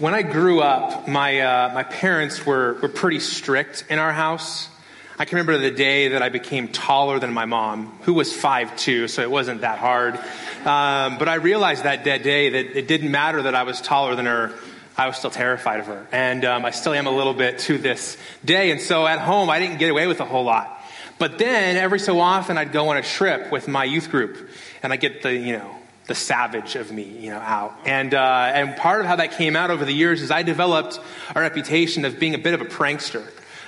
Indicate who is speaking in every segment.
Speaker 1: When I grew up, my, uh, my parents were, were pretty strict in our house. I can remember the day that I became taller than my mom, who was 5'2, so it wasn't that hard. Um, but I realized that, day that it didn't matter that I was taller than her. I was still terrified of her. And um, I still am a little bit to this day. And so at home, I didn't get away with a whole lot. But then every so often, I'd go on a trip with my youth group, and I get the, you know, the savage of me, you know, out. And, uh, and part of how that came out over the years is I developed a reputation of being a bit of a prankster.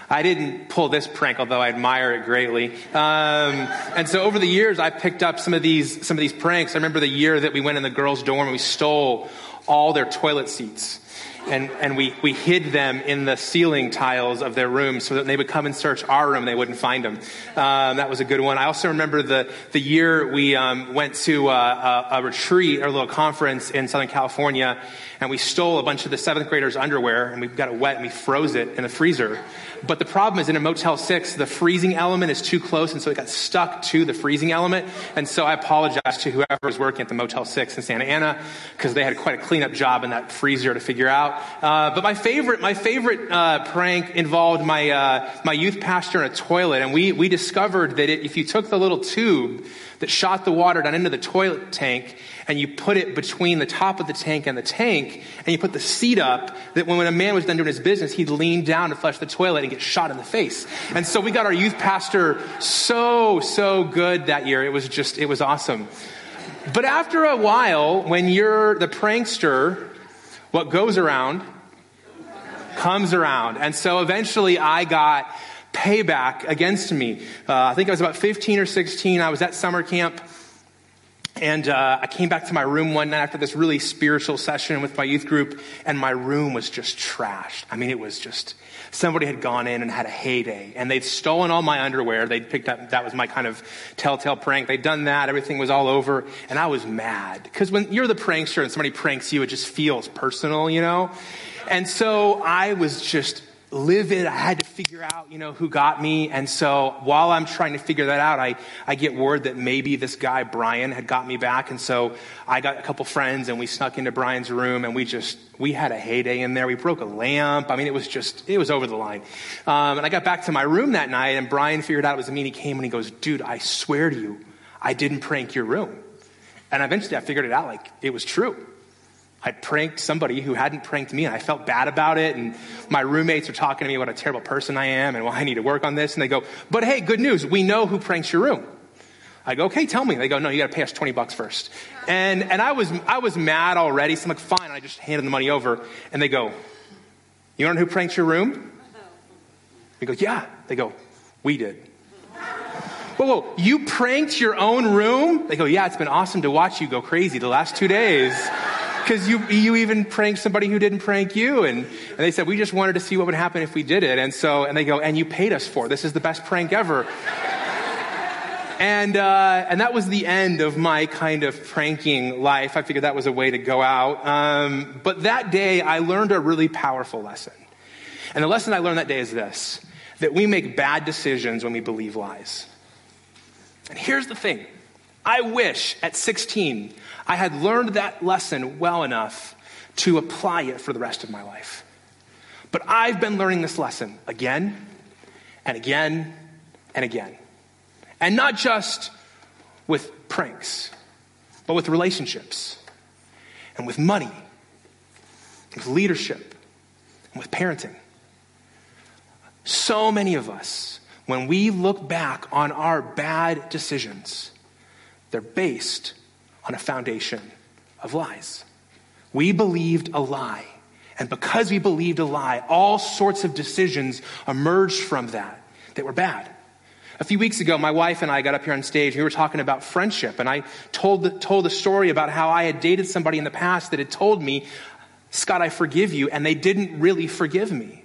Speaker 1: I didn't pull this prank, although I admire it greatly. Um, and so over the years, I picked up some of these some of these pranks. I remember the year that we went in the girls' dorm and we stole all their toilet seats and, and we, we hid them in the ceiling tiles of their rooms so that they would come and search our room and they wouldn't find them. Um, that was a good one. I also remember the, the year we um, went to uh, a, a, retreat or a little conference in Southern California and we stole a bunch of the seventh graders' underwear and we got it wet and we froze it in the freezer. But the problem is in a Motel 6, the freezing element is too close and so it got stuck to the freezing element. And so I apologize to whoever was working at the Motel 6 in Santa Ana because they had quite a cleanup job in that freezer to figure out. Uh, but my favorite, my favorite uh, prank involved my, uh, my youth pastor in a toilet. And we, we discovered that it, if you took the little tube that shot the water down into the toilet tank and you put it between the top of the tank and the tank, and you put the seat up, that when a man was done doing his business, he'd lean down to flush the toilet and get shot in the face. And so we got our youth pastor so, so good that year. It was just, it was awesome. But after a while, when you're the prankster, what goes around comes around. And so eventually I got payback against me. Uh, I think I was about 15 or 16. I was at summer camp and uh, I came back to my room one night after this really spiritual session with my youth group, and my room was just trashed. I mean, it was just somebody had gone in and had a heyday, and they'd stolen all my underwear. They'd picked up that was my kind of telltale prank. They'd done that. Everything was all over, and I was mad because when you're the prankster and somebody pranks you, it just feels personal, you know. And so I was just livid. I had to figure out, you know, who got me. And so while I'm trying to figure that out, I, I get word that maybe this guy, Brian, had got me back. And so I got a couple friends and we snuck into Brian's room and we just, we had a heyday in there. We broke a lamp. I mean, it was just, it was over the line. Um, and I got back to my room that night and Brian figured out it was me and he came and he goes, dude, I swear to you, I didn't prank your room. And eventually I figured it out like it was true. I pranked somebody who hadn't pranked me, and I felt bad about it. And my roommates are talking to me what a terrible person I am and why I need to work on this. And they go, But hey, good news. We know who pranks your room. I go, Okay, tell me. They go, No, you got to pay us 20 bucks first. And, and I, was, I was mad already. So I'm like, Fine. And I just handed the money over. And they go, You know who pranks your room? We go, Yeah. They go, We did. Whoa, whoa, you pranked your own room? They go, Yeah, it's been awesome to watch you go crazy the last two days because you, you even pranked somebody who didn't prank you. And, and they said, we just wanted to see what would happen if we did it. And so, and they go, and you paid us for it. This is the best prank ever. and, uh, and that was the end of my kind of pranking life. I figured that was a way to go out. Um, but that day, I learned a really powerful lesson. And the lesson I learned that day is this that we make bad decisions when we believe lies. And here's the thing I wish at 16 I had learned that lesson well enough to apply it for the rest of my life. But I've been learning this lesson again and again and again. And not just with pranks, but with relationships and with money, with leadership, and with parenting. So many of us, when we look back on our bad decisions, they're based on a foundation of lies. We believed a lie. And because we believed a lie, all sorts of decisions emerged from that that were bad. A few weeks ago, my wife and I got up here on stage. And we were talking about friendship, and I told the, told the story about how I had dated somebody in the past that had told me, Scott, I forgive you, and they didn't really forgive me.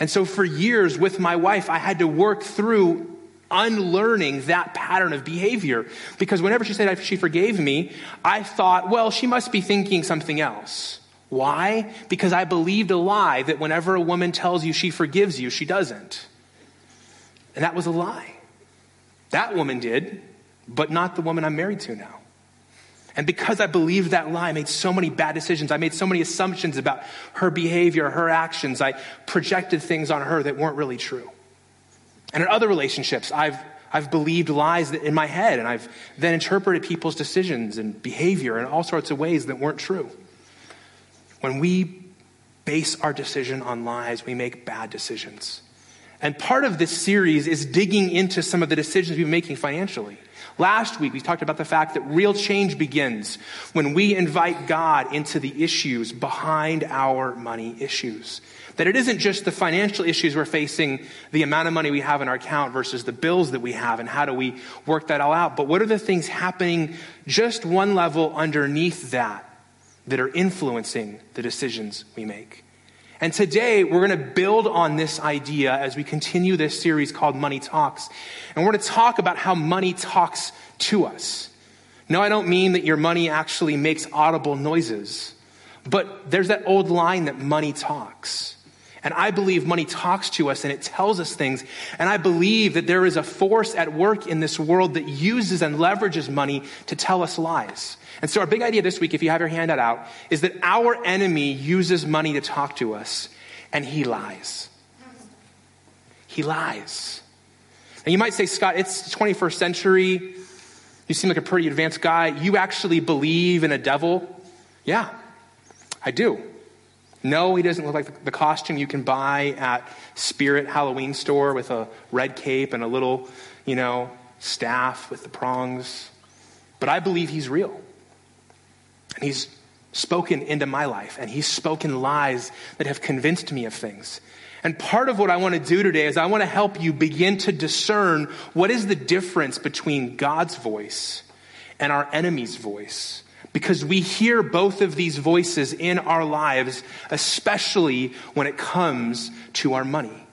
Speaker 1: And so for years with my wife, I had to work through unlearning that pattern of behavior. Because whenever she said she forgave me, I thought, well, she must be thinking something else. Why? Because I believed a lie that whenever a woman tells you she forgives you, she doesn't. And that was a lie. That woman did, but not the woman I'm married to now. And because I believed that lie, I made so many bad decisions. I made so many assumptions about her behavior, her actions. I projected things on her that weren't really true. And in other relationships, I've, I've believed lies in my head, and I've then interpreted people's decisions and behavior in all sorts of ways that weren't true. When we base our decision on lies, we make bad decisions. And part of this series is digging into some of the decisions we've been making financially. Last week, we talked about the fact that real change begins when we invite God into the issues behind our money issues. That it isn't just the financial issues we're facing, the amount of money we have in our account versus the bills that we have, and how do we work that all out. But what are the things happening just one level underneath that that are influencing the decisions we make? And today we're going to build on this idea as we continue this series called Money Talks. And we're going to talk about how money talks to us. No, I don't mean that your money actually makes audible noises, but there's that old line that money talks. And I believe money talks to us and it tells us things. And I believe that there is a force at work in this world that uses and leverages money to tell us lies. And so, our big idea this week, if you have your handout out, is that our enemy uses money to talk to us, and he lies. He lies. And you might say, Scott, it's the 21st century. You seem like a pretty advanced guy. You actually believe in a devil? Yeah, I do. No, he doesn't look like the costume you can buy at Spirit Halloween store with a red cape and a little, you know, staff with the prongs. But I believe he's real. And he's spoken into my life, and he's spoken lies that have convinced me of things. And part of what I want to do today is I want to help you begin to discern what is the difference between God's voice and our enemy's voice. Because we hear both of these voices in our lives, especially when it comes to our money.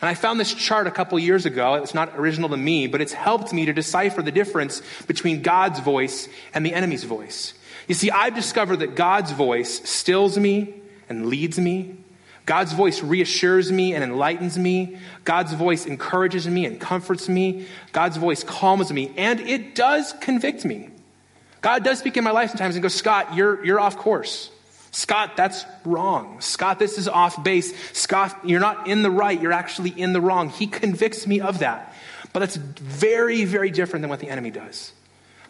Speaker 1: And I found this chart a couple years ago. It's not original to me, but it's helped me to decipher the difference between God's voice and the enemy's voice. You see, I've discovered that God's voice stills me and leads me. God's voice reassures me and enlightens me. God's voice encourages me and comforts me. God's voice calms me, and it does convict me. God does speak in my life sometimes and go, Scott, you're, you're off course. Scott, that's wrong. Scott, this is off base. Scott, you're not in the right. You're actually in the wrong. He convicts me of that. But that's very, very different than what the enemy does.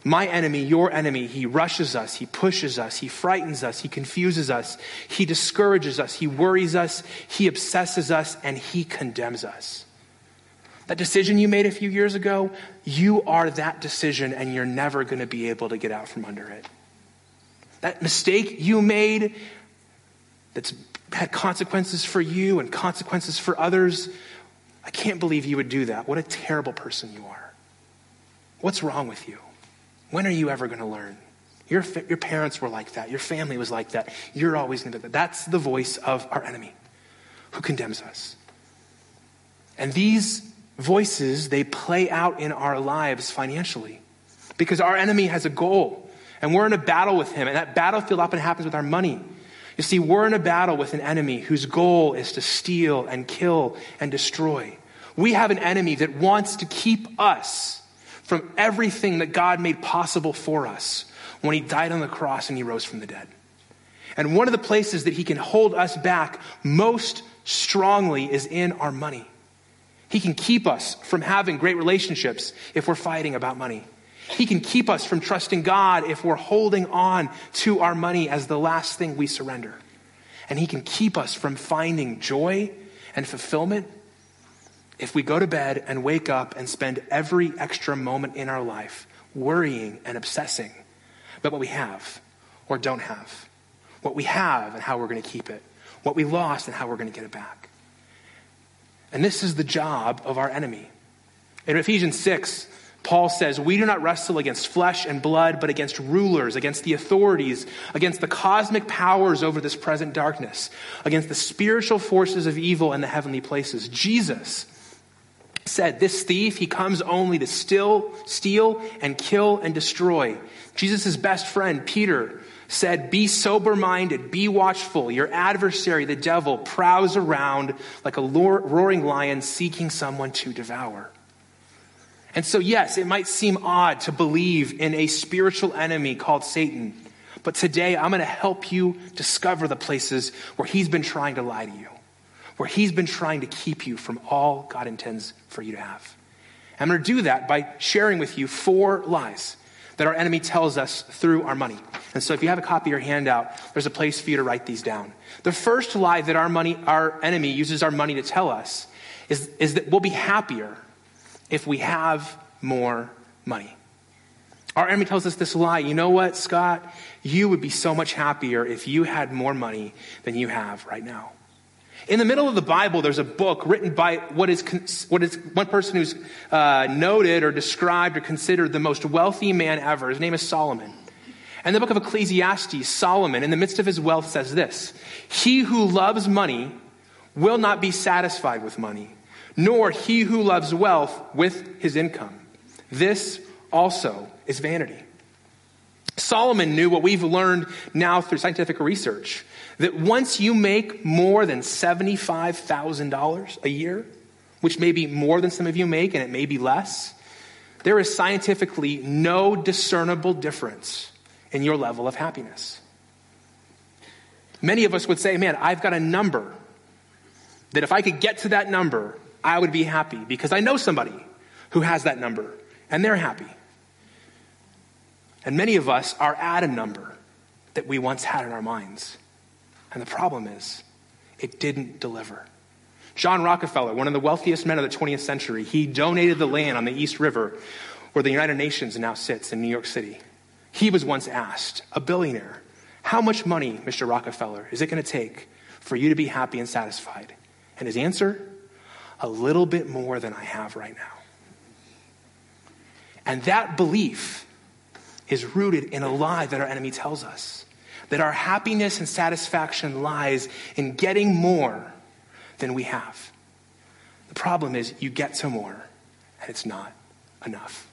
Speaker 1: My enemy, your enemy, he rushes us, he pushes us, he frightens us, he confuses us, he discourages us, he worries us, he obsesses us, and he condemns us. That decision you made a few years ago, you are that decision, and you're never going to be able to get out from under it. That mistake you made that's had consequences for you and consequences for others, I can't believe you would do that. What a terrible person you are. What's wrong with you? When are you ever going to learn? Your, your parents were like that. Your family was like that. You're always going to be that. That's the voice of our enemy who condemns us. And these voices, they play out in our lives financially because our enemy has a goal and we're in a battle with him. And that battlefield often happens with our money. You see, we're in a battle with an enemy whose goal is to steal and kill and destroy. We have an enemy that wants to keep us from everything that God made possible for us when He died on the cross and He rose from the dead. And one of the places that He can hold us back most strongly is in our money. He can keep us from having great relationships if we're fighting about money. He can keep us from trusting God if we're holding on to our money as the last thing we surrender. And He can keep us from finding joy and fulfillment if we go to bed and wake up and spend every extra moment in our life worrying and obsessing about what we have or don't have, what we have and how we're going to keep it, what we lost and how we're going to get it back. And this is the job of our enemy. In Ephesians 6, Paul says, We do not wrestle against flesh and blood, but against rulers, against the authorities, against the cosmic powers over this present darkness, against the spiritual forces of evil in the heavenly places. Jesus said, This thief, he comes only to steal, steal and kill and destroy. Jesus' best friend, Peter, said, Be sober minded, be watchful. Your adversary, the devil, prowls around like a roaring lion seeking someone to devour. And so, yes, it might seem odd to believe in a spiritual enemy called Satan. But today, I'm going to help you discover the places where he's been trying to lie to you, where he's been trying to keep you from all God intends for you to have. I'm going to do that by sharing with you four lies that our enemy tells us through our money. And so if you have a copy of your handout, there's a place for you to write these down. The first lie that our money, our enemy uses our money to tell us is, is that we'll be happier if we have more money. Our enemy tells us this lie. You know what, Scott? You would be so much happier if you had more money than you have right now. In the middle of the Bible, there's a book written by what is, what is one person who's uh, noted or described or considered the most wealthy man ever. His name is Solomon. And the book of Ecclesiastes, Solomon, in the midst of his wealth, says this He who loves money will not be satisfied with money, nor he who loves wealth with his income. This also is vanity. Solomon knew what we've learned now through scientific research that once you make more than $75,000 a year, which may be more than some of you make and it may be less, there is scientifically no discernible difference in your level of happiness. Many of us would say, man, I've got a number that if I could get to that number, I would be happy because I know somebody who has that number and they're happy. And many of us are at a number that we once had in our minds. And the problem is, it didn't deliver. John Rockefeller, one of the wealthiest men of the 20th century, he donated the land on the East River where the United Nations now sits in New York City. He was once asked, a billionaire, how much money, Mr. Rockefeller, is it going to take for you to be happy and satisfied? And his answer, a little bit more than I have right now. And that belief is rooted in a lie that our enemy tells us that our happiness and satisfaction lies in getting more than we have. The problem is you get some more and it's not enough.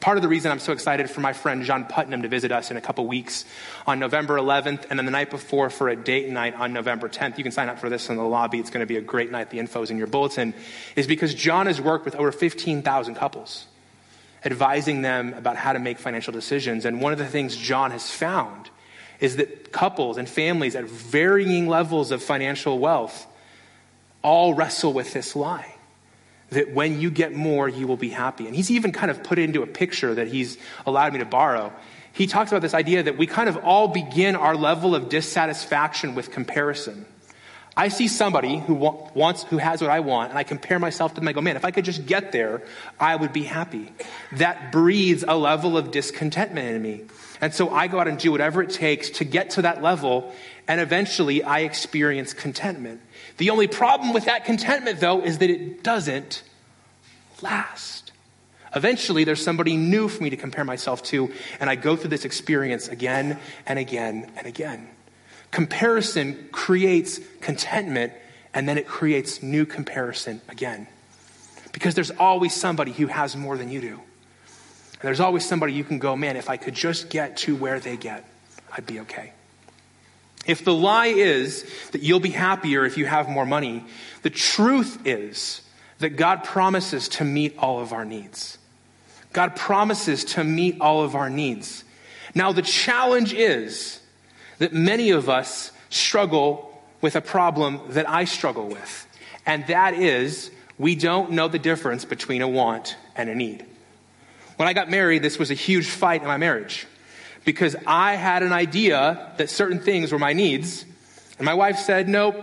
Speaker 1: Part of the reason I'm so excited for my friend John Putnam to visit us in a couple weeks on November 11th and then the night before for a date night on November 10th. You can sign up for this in the lobby. It's going to be a great night. The info's in your bulletin. Is because John has worked with over 15,000 couples, advising them about how to make financial decisions. And one of the things John has found is that couples and families at varying levels of financial wealth all wrestle with this lie that when you get more, you will be happy. And he's even kind of put it into a picture that he's allowed me to borrow. He talks about this idea that we kind of all begin our level of dissatisfaction with comparison. I see somebody who wants, who has what I want, and I compare myself to them. I go, man, if I could just get there, I would be happy. That breeds a level of discontentment in me. And so I go out and do whatever it takes to get to that level, and eventually I experience contentment. The only problem with that contentment, though, is that it doesn't last. Eventually, there's somebody new for me to compare myself to, and I go through this experience again and again and again. Comparison creates contentment, and then it creates new comparison again. Because there's always somebody who has more than you do. And there's always somebody you can go, man, if I could just get to where they get, I'd be okay. If the lie is that you'll be happier if you have more money, the truth is that God promises to meet all of our needs. God promises to meet all of our needs. Now, the challenge is that many of us struggle with a problem that I struggle with, and that is we don't know the difference between a want and a need. When I got married, this was a huge fight in my marriage because I had an idea that certain things were my needs, and my wife said, Nope,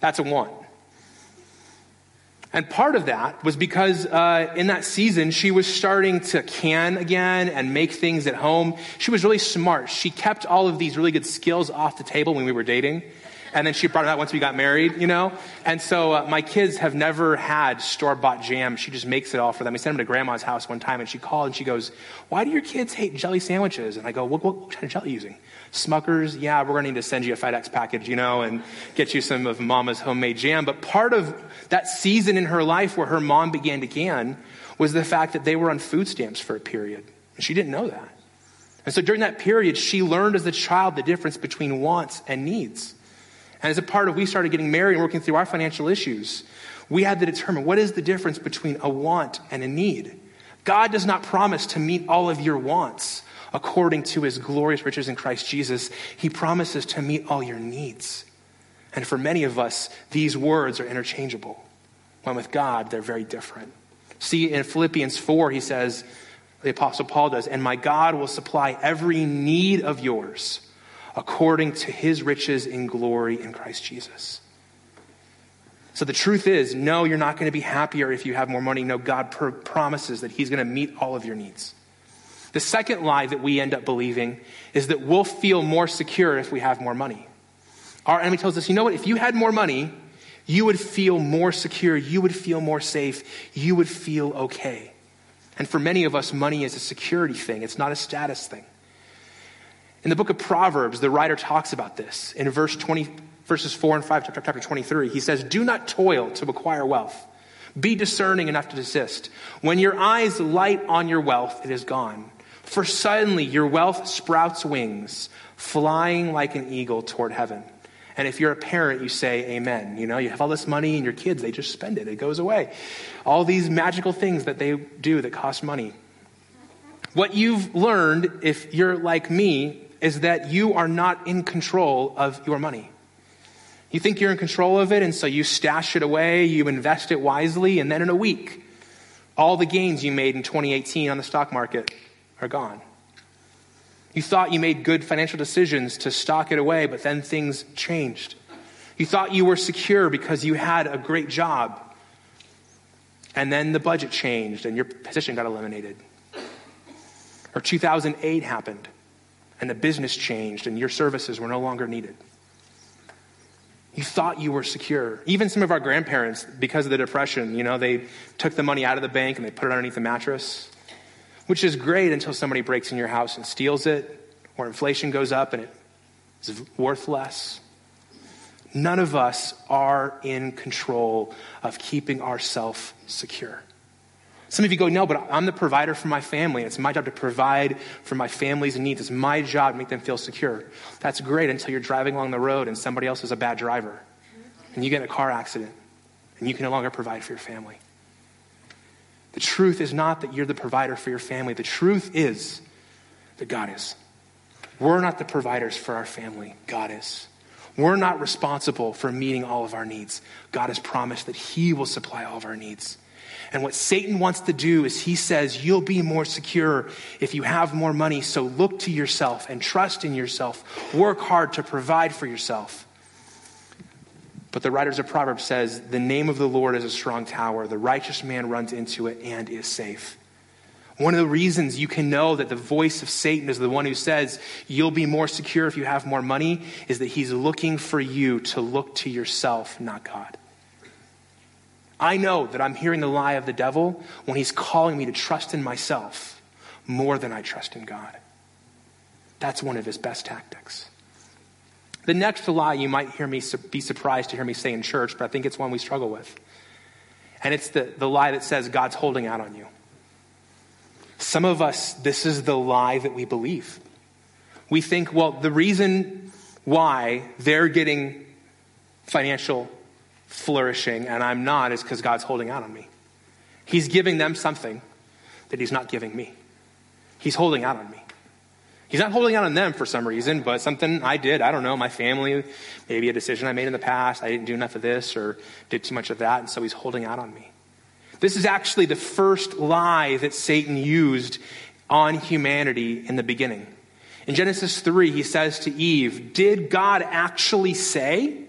Speaker 1: that's a want. And part of that was because uh, in that season, she was starting to can again and make things at home. She was really smart. She kept all of these really good skills off the table when we were dating. And then she brought it out once we got married, you know? And so uh, my kids have never had store bought jam. She just makes it all for them. We sent them to grandma's house one time and she called and she goes, Why do your kids hate jelly sandwiches? And I go, What, what, what kind of jelly are you using? Smuckers, yeah, we're going to need to send you a FedEx package, you know, and get you some of mama's homemade jam. But part of that season in her life where her mom began to can was the fact that they were on food stamps for a period. And she didn't know that. And so during that period, she learned as a child the difference between wants and needs. And as a part of we started getting married and working through our financial issues, we had to determine what is the difference between a want and a need. God does not promise to meet all of your wants according to his glorious riches in Christ Jesus. He promises to meet all your needs. And for many of us, these words are interchangeable. When with God, they're very different. See, in Philippians 4, he says, the Apostle Paul does, and my God will supply every need of yours according to his riches in glory in Christ Jesus. So the truth is, no, you're not going to be happier if you have more money. No, God pr- promises that he's going to meet all of your needs. The second lie that we end up believing is that we'll feel more secure if we have more money. Our enemy tells us, you know what, if you had more money, you would feel more secure, you would feel more safe, you would feel okay. And for many of us, money is a security thing, it's not a status thing. In the book of Proverbs, the writer talks about this. In verse 20, verses 4 and 5, chapter 23, he says, Do not toil to acquire wealth. Be discerning enough to desist. When your eyes light on your wealth, it is gone. For suddenly your wealth sprouts wings, flying like an eagle toward heaven. And if you're a parent, you say amen. You know, you have all this money and your kids, they just spend it. It goes away. All these magical things that they do that cost money. What you've learned, if you're like me, is that you are not in control of your money. You think you're in control of it, and so you stash it away, you invest it wisely, and then in a week, all the gains you made in 2018 on the stock market are gone. You thought you made good financial decisions to stock it away, but then things changed. You thought you were secure because you had a great job, and then the budget changed and your position got eliminated. Or 2008 happened, and the business changed and your services were no longer needed. You thought you were secure. Even some of our grandparents, because of the Depression, you know, they took the money out of the bank and they put it underneath the mattress which is great until somebody breaks in your house and steals it, or inflation goes up and it's worth less. None of us are in control of keeping ourselves secure. Some of you go, no, but I'm the provider for my family. It's my job to provide for my family's needs. It's my job to make them feel secure. That's great until you're driving along the road and somebody else is a bad driver and you get in a car accident and you can no longer provide for your family. The truth is not that you're the provider for your family. The truth is that God is. We're not the providers for our family. God is. We're not responsible for meeting all of our needs. God has promised that He will supply all of our needs. And what Satan wants to do is he says, You'll be more secure if you have more money. So look to yourself and trust in yourself. Work hard to provide for yourself. But the writers of Proverbs says, "The name of the Lord is a strong tower. The righteous man runs into it and is safe." One of the reasons you can know that the voice of Satan is the one who says you'll be more secure if you have more money is that he's looking for you to look to yourself, not God. I know that I'm hearing the lie of the devil when he's calling me to trust in myself more than I trust in God. That's one of his best tactics. The next lie you might hear me be surprised to hear me say in church, but I think it's one we struggle with. And it's the, the lie that says God's holding out on you. Some of us, this is the lie that we believe. We think, well, the reason why they're getting financial flourishing and I'm not is because God's holding out on me. He's giving them something that He's not giving me. He's holding out on me. He's not holding out on them for some reason, but something I did, I don't know, my family, maybe a decision I made in the past, I didn't do enough of this or did too much of that, and so he's holding out on me. This is actually the first lie that Satan used on humanity in the beginning. In Genesis 3, he says to Eve, Did God actually say,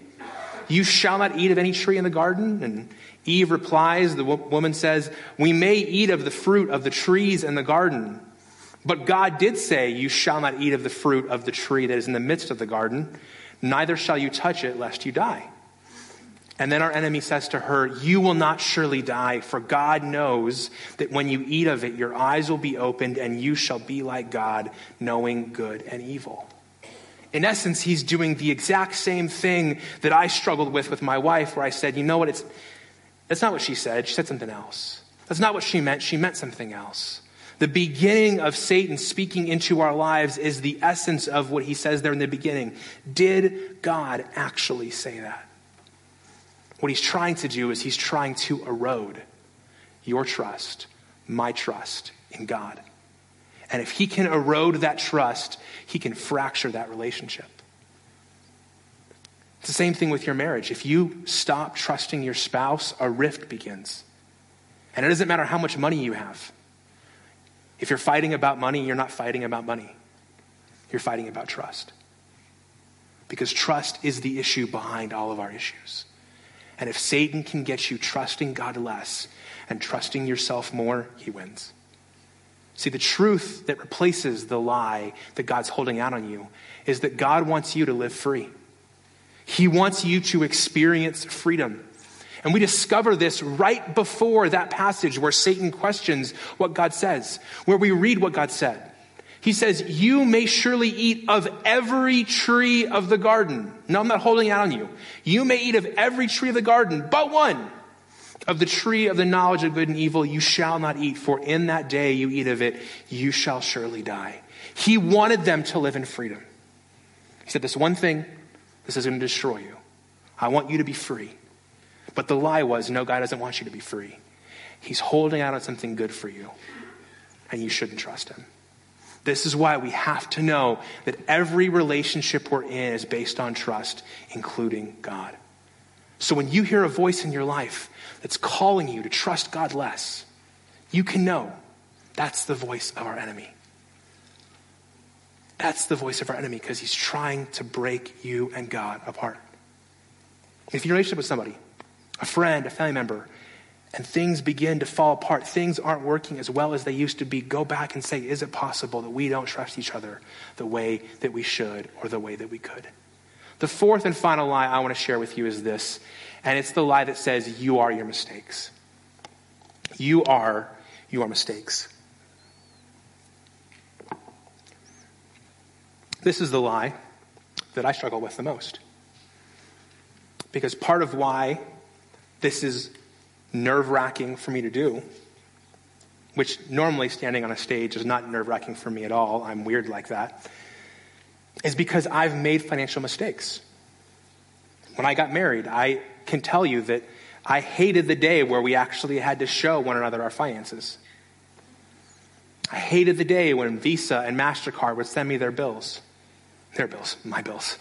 Speaker 1: You shall not eat of any tree in the garden? And Eve replies, The woman says, We may eat of the fruit of the trees in the garden. But God did say, You shall not eat of the fruit of the tree that is in the midst of the garden, neither shall you touch it, lest you die. And then our enemy says to her, You will not surely die, for God knows that when you eat of it, your eyes will be opened, and you shall be like God, knowing good and evil. In essence, he's doing the exact same thing that I struggled with with my wife, where I said, You know what? It's, that's not what she said. She said something else. That's not what she meant. She meant something else. The beginning of Satan speaking into our lives is the essence of what he says there in the beginning. Did God actually say that? What he's trying to do is he's trying to erode your trust, my trust in God. And if he can erode that trust, he can fracture that relationship. It's the same thing with your marriage. If you stop trusting your spouse, a rift begins. And it doesn't matter how much money you have. If you're fighting about money, you're not fighting about money. You're fighting about trust. Because trust is the issue behind all of our issues. And if Satan can get you trusting God less and trusting yourself more, he wins. See, the truth that replaces the lie that God's holding out on you is that God wants you to live free. He wants you to experience freedom. And we discover this right before that passage where Satan questions what God says, where we read what God said. He says, You may surely eat of every tree of the garden. No, I'm not holding out on you. You may eat of every tree of the garden, but one of the tree of the knowledge of good and evil you shall not eat, for in that day you eat of it, you shall surely die. He wanted them to live in freedom. He said, This one thing, this is going to destroy you. I want you to be free. But the lie was, no, God doesn't want you to be free. He's holding out on something good for you, and you shouldn't trust him. This is why we have to know that every relationship we're in is based on trust, including God. So when you hear a voice in your life that's calling you to trust God less, you can know that's the voice of our enemy. That's the voice of our enemy because he's trying to break you and God apart. If a relationship with somebody, a friend, a family member, and things begin to fall apart, things aren't working as well as they used to be, go back and say, is it possible that we don't trust each other the way that we should or the way that we could? The fourth and final lie I want to share with you is this, and it's the lie that says, You are your mistakes. You are your mistakes. This is the lie that I struggle with the most. Because part of why this is nerve wracking for me to do, which normally standing on a stage is not nerve wracking for me at all, I'm weird like that, is because I've made financial mistakes. When I got married, I can tell you that I hated the day where we actually had to show one another our finances. I hated the day when Visa and MasterCard would send me their bills. Their bills, my bills.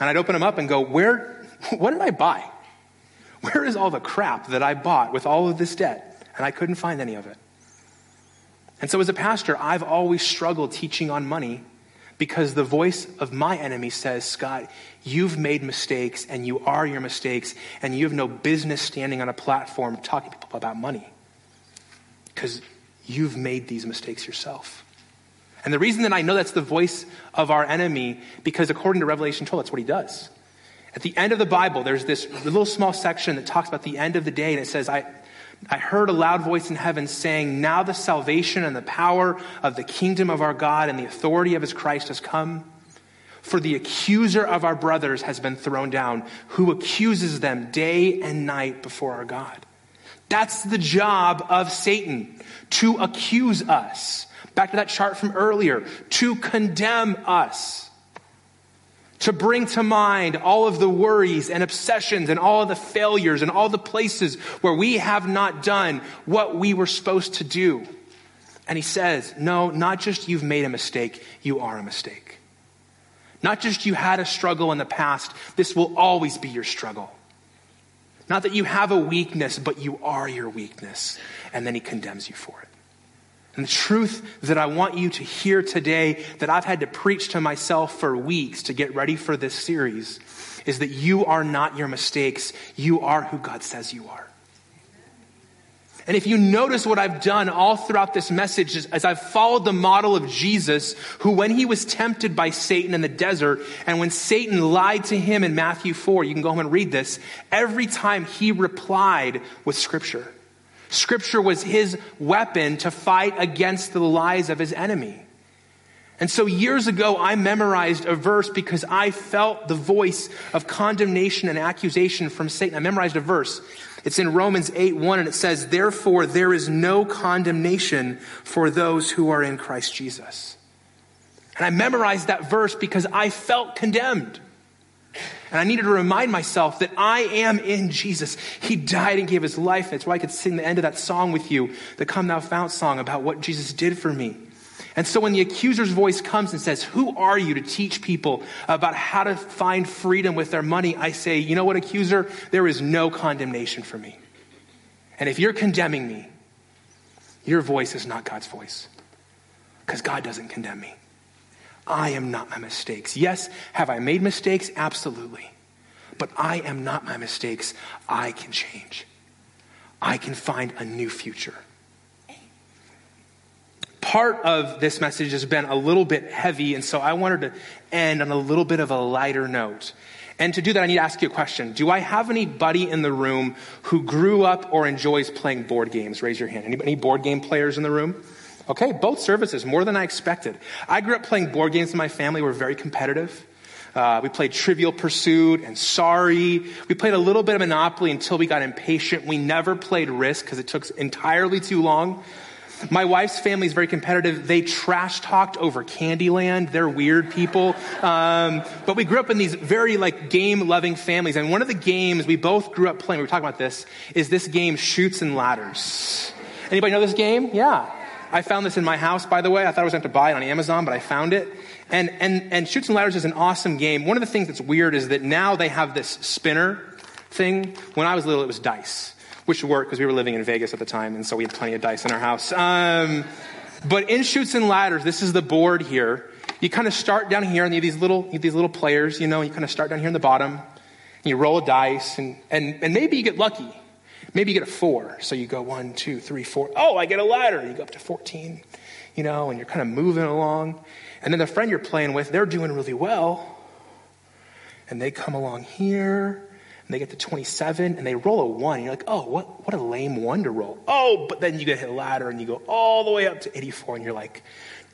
Speaker 1: And I'd open them up and go, Where, what did I buy? Where is all the crap that I bought with all of this debt? And I couldn't find any of it. And so, as a pastor, I've always struggled teaching on money because the voice of my enemy says, Scott, you've made mistakes and you are your mistakes, and you have no business standing on a platform talking to people about money because you've made these mistakes yourself. And the reason that I know that's the voice of our enemy, because according to Revelation 12, that's what he does. At the end of the Bible, there's this little small section that talks about the end of the day, and it says, I, I heard a loud voice in heaven saying, Now the salvation and the power of the kingdom of our God and the authority of his Christ has come. For the accuser of our brothers has been thrown down, who accuses them day and night before our God. That's the job of Satan, to accuse us. Back to that chart from earlier, to condemn us to bring to mind all of the worries and obsessions and all of the failures and all the places where we have not done what we were supposed to do. And he says, No, not just you've made a mistake, you are a mistake. Not just you had a struggle in the past, this will always be your struggle. Not that you have a weakness, but you are your weakness. And then he condemns you for it. And the truth that I want you to hear today, that I've had to preach to myself for weeks to get ready for this series, is that you are not your mistakes. You are who God says you are. And if you notice what I've done all throughout this message is, as I've followed the model of Jesus, who when he was tempted by Satan in the desert, and when Satan lied to him in Matthew 4, you can go home and read this, every time he replied with scripture. Scripture was his weapon to fight against the lies of his enemy. And so years ago, I memorized a verse because I felt the voice of condemnation and accusation from Satan. I memorized a verse. It's in Romans 8 1, and it says, Therefore, there is no condemnation for those who are in Christ Jesus. And I memorized that verse because I felt condemned. And I needed to remind myself that I am in Jesus. He died and gave his life. That's why I could sing the end of that song with you, the Come Thou Fount song about what Jesus did for me. And so when the accuser's voice comes and says, Who are you to teach people about how to find freedom with their money? I say, You know what, accuser? There is no condemnation for me. And if you're condemning me, your voice is not God's voice. Because God doesn't condemn me. I am not my mistakes. Yes, have I made mistakes? Absolutely. But I am not my mistakes. I can change. I can find a new future. Part of this message has been a little bit heavy, and so I wanted to end on a little bit of a lighter note. And to do that, I need to ask you a question. Do I have anybody in the room who grew up or enjoys playing board games? Raise your hand. Any, any board game players in the room? Okay, both services, more than I expected. I grew up playing board games in my family. We're very competitive. Uh, we played Trivial Pursuit and Sorry. We played a little bit of Monopoly until we got impatient. We never played Risk because it took entirely too long. My wife's family is very competitive. They trash talked over Candyland. They're weird people. Um, but we grew up in these very like game loving families. And one of the games we both grew up playing, we were talking about this, is this game Chutes and Ladders. Anybody know this game? Yeah. I found this in my house, by the way. I thought I was going to buy it on Amazon, but I found it. And, and, and Chutes and Ladders is an awesome game. One of the things that's weird is that now they have this spinner thing. When I was little, it was dice which worked because we were living in Vegas at the time, and so we had plenty of dice in our house. Um, but in Chutes and Ladders, this is the board here. You kind of start down here, and you have these little, have these little players, you know, you kind of start down here in the bottom, and you roll a dice, and, and, and maybe you get lucky. Maybe you get a four. So you go one, two, three, four. Oh, I get a ladder. You go up to 14, you know, and you're kind of moving along. And then the friend you're playing with, they're doing really well. And they come along here, and they get to 27 and they roll a one. And you're like, oh, what, what a lame one to roll. Oh, but then you get hit a ladder and you go all the way up to 84 and you're like,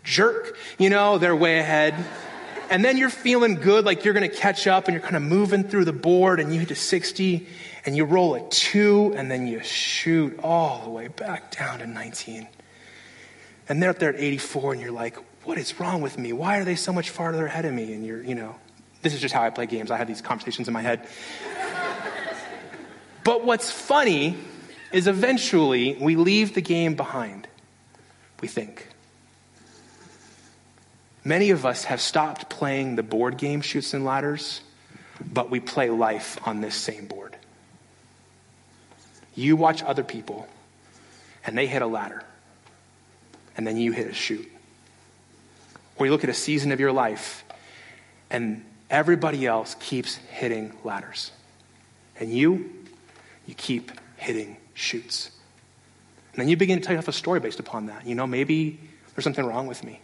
Speaker 1: jerk, you know, they're way ahead. And then you're feeling good, like you're going to catch up and you're kind of moving through the board and you hit a 60 and you roll a two and then you shoot all the way back down to 19. And they're up there at 84 and you're like, what is wrong with me? Why are they so much farther ahead of me? And you're, you know, this is just how I play games. I have these conversations in my head. But what's funny is eventually we leave the game behind, we think. Many of us have stopped playing the board game Chutes and Ladders, but we play life on this same board. You watch other people, and they hit a ladder, and then you hit a shoot. Or you look at a season of your life, and everybody else keeps hitting ladders. And you, you keep hitting shoots. And then you begin to tell yourself a story based upon that. You know, maybe there's something wrong with me.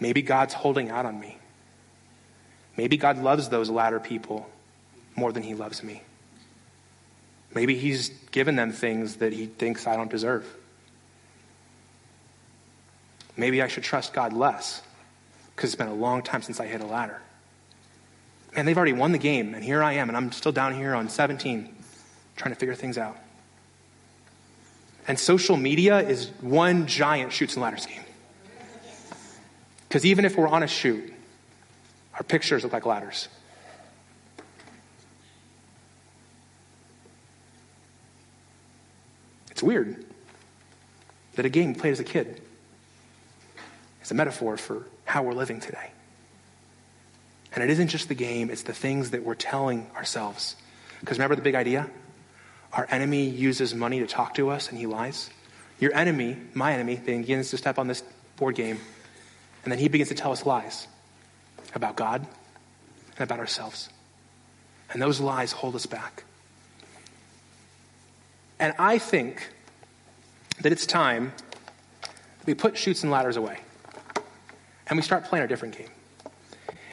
Speaker 1: Maybe God's holding out on me. Maybe God loves those latter people more than he loves me. Maybe he's given them things that he thinks I don't deserve. Maybe I should trust God less because it's been a long time since I hit a ladder. And they've already won the game, and here I am, and I'm still down here on 17 trying to figure things out. And social media is one giant Chutes and Ladders game. Because even if we're on a shoot, our pictures look like ladders. It's weird that a game played as a kid is a metaphor for how we're living today. And it isn't just the game, it's the things that we're telling ourselves. Because remember the big idea? Our enemy uses money to talk to us and he lies. Your enemy, my enemy, begins to step on this board game and then he begins to tell us lies about God and about ourselves. And those lies hold us back. And I think that it's time that we put Chutes and Ladders away and we start playing a different game.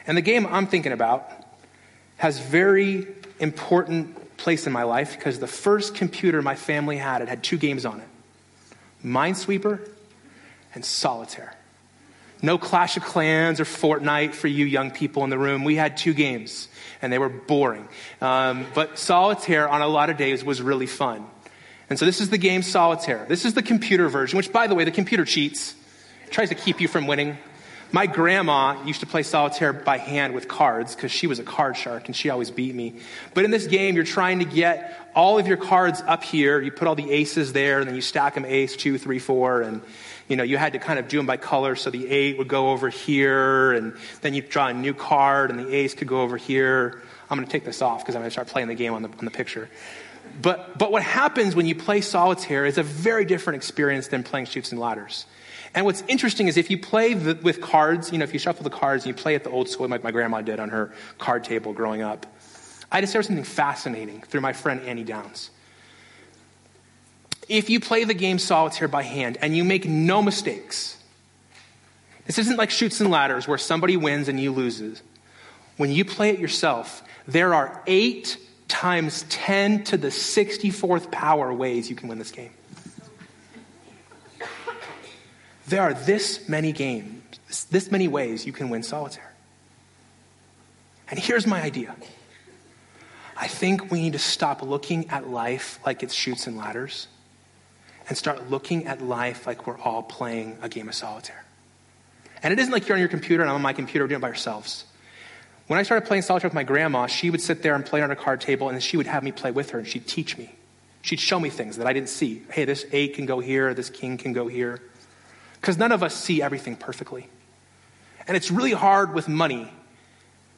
Speaker 1: And the game I'm thinking about has very important place in my life because the first computer my family had, it had two games on it. Minesweeper and Solitaire. No Clash of Clans or Fortnite for you young people in the room. We had two games, and they were boring. Um, but Solitaire on a lot of days was really fun. And so this is the game Solitaire. This is the computer version, which, by the way, the computer cheats. It tries to keep you from winning. My grandma used to play solitaire by hand with cards because she was a card shark and she always beat me. But in this game, you're trying to get all of your cards up here. You put all the aces there, and then you stack them ace, two, three, four, and you know, you had to kind of do them by color. So the eight would go over here, and then you draw a new card, and the ace could go over here. I'm going to take this off because I'm going to start playing the game on the, on the picture. But, but what happens when you play solitaire is a very different experience than playing Chutes and Ladders. And what's interesting is if you play the, with cards, you know, if you shuffle the cards and you play it the old school like my grandma did on her card table growing up, I discovered something fascinating through my friend Annie Downs. If you play the game solitaire by hand and you make no mistakes, this isn't like Chutes and Ladders where somebody wins and you loses. When you play it yourself, there are eight times 10 to the 64th power ways you can win this game. There are this many games, this many ways you can win solitaire. And here's my idea I think we need to stop looking at life like it's Chutes and Ladders and start looking at life like we're all playing a game of solitaire. And it isn't like you're on your computer and I'm on my computer doing it by ourselves. When I started playing solitaire with my grandma, she would sit there and play on a card table and she would have me play with her and she'd teach me. She'd show me things that I didn't see. Hey, this eight can go here, this king can go here. Because none of us see everything perfectly. And it's really hard with money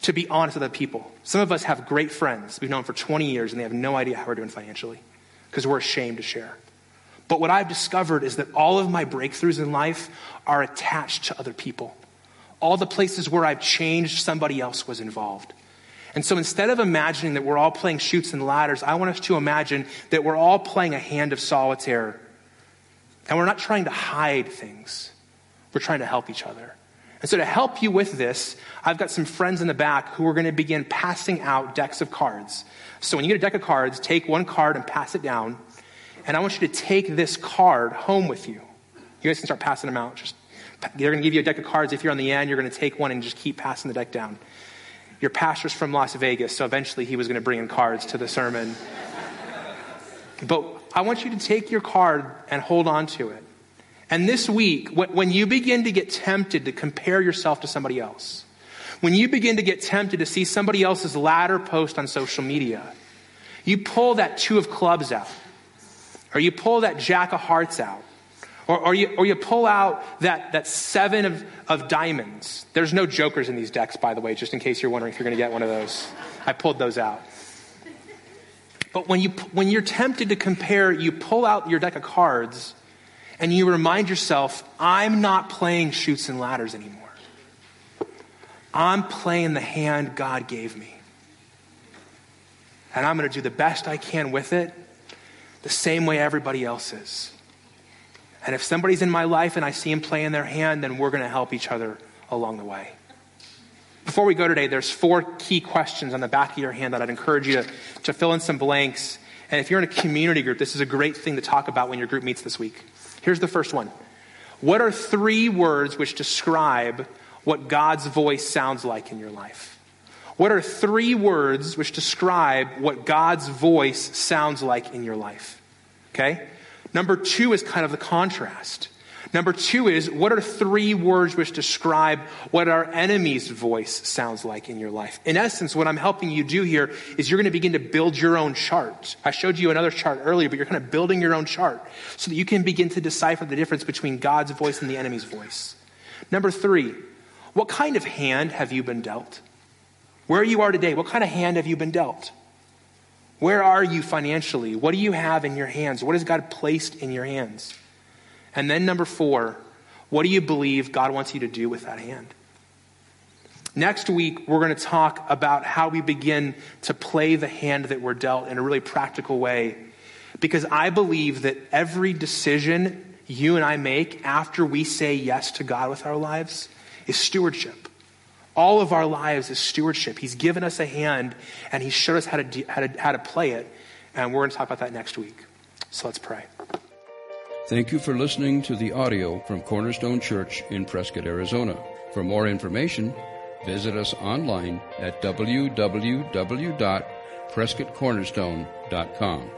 Speaker 1: to be honest with other people. Some of us have great friends we've known for 20 years and they have no idea how we're doing financially because we're ashamed to share. But what I've discovered is that all of my breakthroughs in life are attached to other people. All the places where I've changed, somebody else was involved. And so instead of imagining that we're all playing Chutes and Ladders, I want us to imagine that we're all playing a hand of solitaire and we're not trying to hide things, we're trying to help each other. And so, to help you with this, I've got some friends in the back who are going to begin passing out decks of cards. So, when you get a deck of cards, take one card and pass it down. And I want you to take this card home with you. You guys can start passing them out. Just, they're going to give you a deck of cards. If you're on the end, you're going to take one and just keep passing the deck down. Your pastor's from Las Vegas, so eventually he was going to bring in cards to the sermon. But I want you to take your card and hold on to it. And this week, when you begin to get tempted to compare yourself to somebody else, when you begin to get tempted to see somebody else's ladder post on social media, you pull that two of clubs out, or you pull that jack of hearts out, or, or, you, or you pull out that, that seven of, of diamonds. There's no jokers in these decks, by the way, just in case you're wondering if you're going to get one of those. I pulled those out. But when, you, when you're tempted to compare, you pull out your deck of cards and you remind yourself, I'm not playing Chutes and Ladders anymore. I'm playing the hand God gave me. And I'm going to do the best I can with it, the same way everybody else is. And if somebody's in my life and I see him playing their hand, then we're going to help each other along the way. Before we go today, there's four key questions on the back of your hand that I'd encourage you to, to fill in some blanks. And if you're in a community group, this is a great thing to talk about when your group meets this week. Here's the first one What are three words which describe what God's voice sounds like in your life? What are three words which describe what God's voice sounds like in your life? Okay? Number two is kind of the contrast. Number two is what are three words which describe what our enemy's voice sounds like in your life? In essence, what I'm helping you do here is you're going to begin to build your own chart. I showed you another chart earlier, but you're kind of building your own chart so that you can begin to decipher the difference between God's voice and the enemy's voice. Number three, what kind of hand have you been dealt? Where you are today, what kind of hand have you been dealt? Where are you financially? What do you have in your hands? What has God placed in your hands? And then, number four, what do you believe God wants you to do with that hand? Next week, we're going to talk about how we begin to play the hand that we're dealt in a really practical way. Because I believe that every decision you and I make after we say yes to God with our lives is stewardship. All of our lives is stewardship. He's given us a hand and He's showed us how to, do, how to, how to play it. And we're going to talk about that next week. So let's pray.
Speaker 2: Thank you for listening to the audio from Cornerstone Church in Prescott, Arizona. For more information, visit us online at www.prescottcornerstone.com.